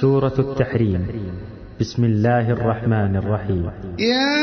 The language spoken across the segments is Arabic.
سورة التحريم. بسم الله الرحمن الرحيم. يا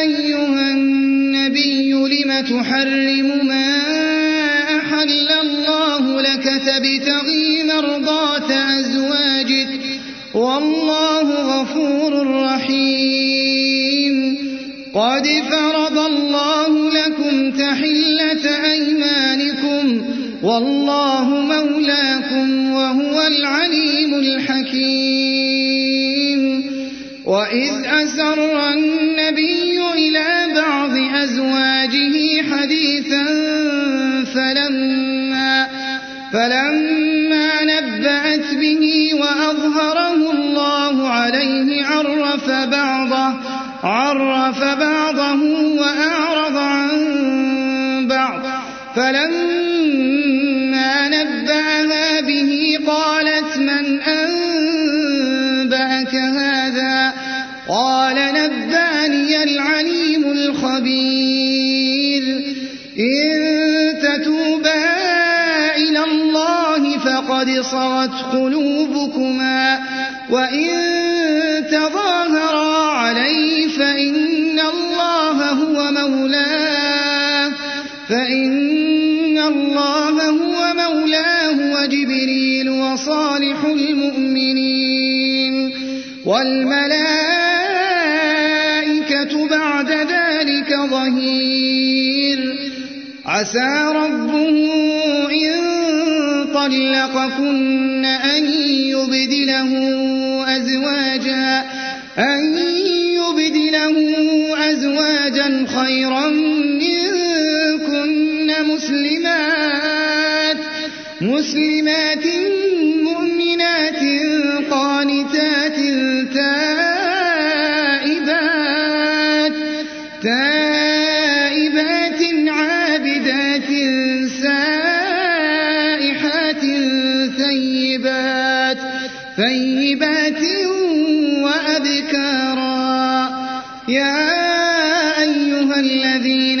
أيها النبي لم تحرم ما أحل الله لك تبتغي مرضات أزواجك؟ والله غفور رحيم. قد فرض الله لكم تحلة أيمانكم والله مولاكم وهو العليم الحكيم. وإذ أسر النبي إلى بعض أزواجه حديثا فلما فلما نبأت به وأظهره الله عليه عرف بعضه عرف بعضه وأعرض عن بعض. فلما نبأها به قالت من أنبأك هذا قال نبأني العليم الخبير إن تتوبا إلى الله فقد صغت قلوبكما وإن تظاهرا عليه فإن الله هو مولاه فإن الله هو مولاه وجبريل وصالح المؤمنين والملائكة بعد ذلك ظهير. عسى ربه إن طلقكن أن يبدله أزواجا أن يبدله أزواجا خيرا منكن مسلمات مؤمنات قانتات تائبات تائبات عابدات سائحات ثيبات ثيبات وأبكارا. يا أيها الذين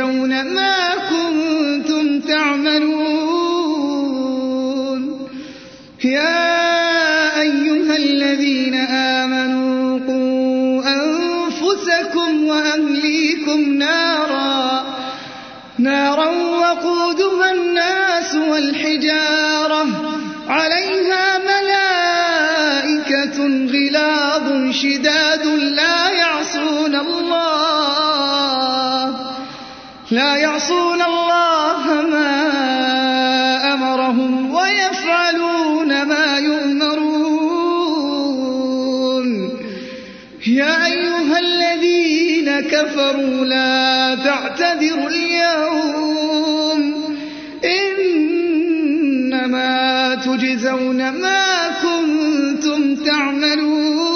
تجزون ما كنتم تعملون يا أيها الذين آمنوا قوا أنفسكم وأهليكم نارا نارا وقودها الناس والحجارة عليها ملائكة غلاظ شداد لا يعصون الله ما أمرهم ويفعلون ما يؤمرون. يا أيها الذين كفروا لا تعتذروا اليوم. إنما تجزون ما كنتم تعملون.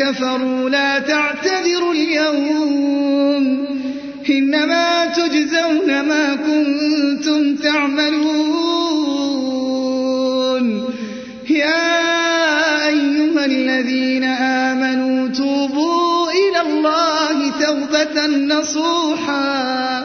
كفروا لا تعتذروا اليوم إنما تجزون ما كنتم تعملون يا أيها الذين آمنوا توبوا إلى الله توبة نصوحا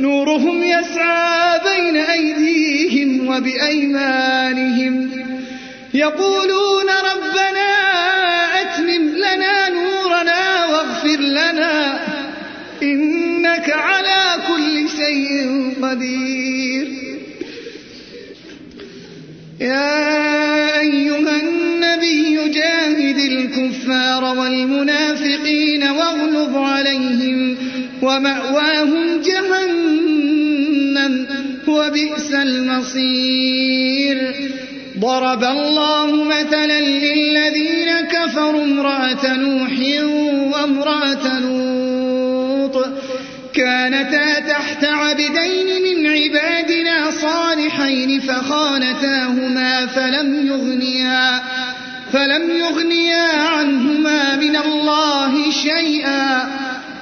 نورهم يسعى بين أيديهم وبأيمانهم. يقولون ربنا أتمم لنا نورنا واغفر لنا. إنك على كل شيء قدير. يا أيها النبي جاهد الكفار والمنافقين واغلظ عليهم. ومأواهم جهنم وبئس المصير. ضرب الله مثلا للذين كفروا امرأة نوح وامرأة لوط. كانتا تحت عبدين من عبادنا صالحين فخانتاهما فلم يغنيا فلم يغنيا عنهما من الله شيئا.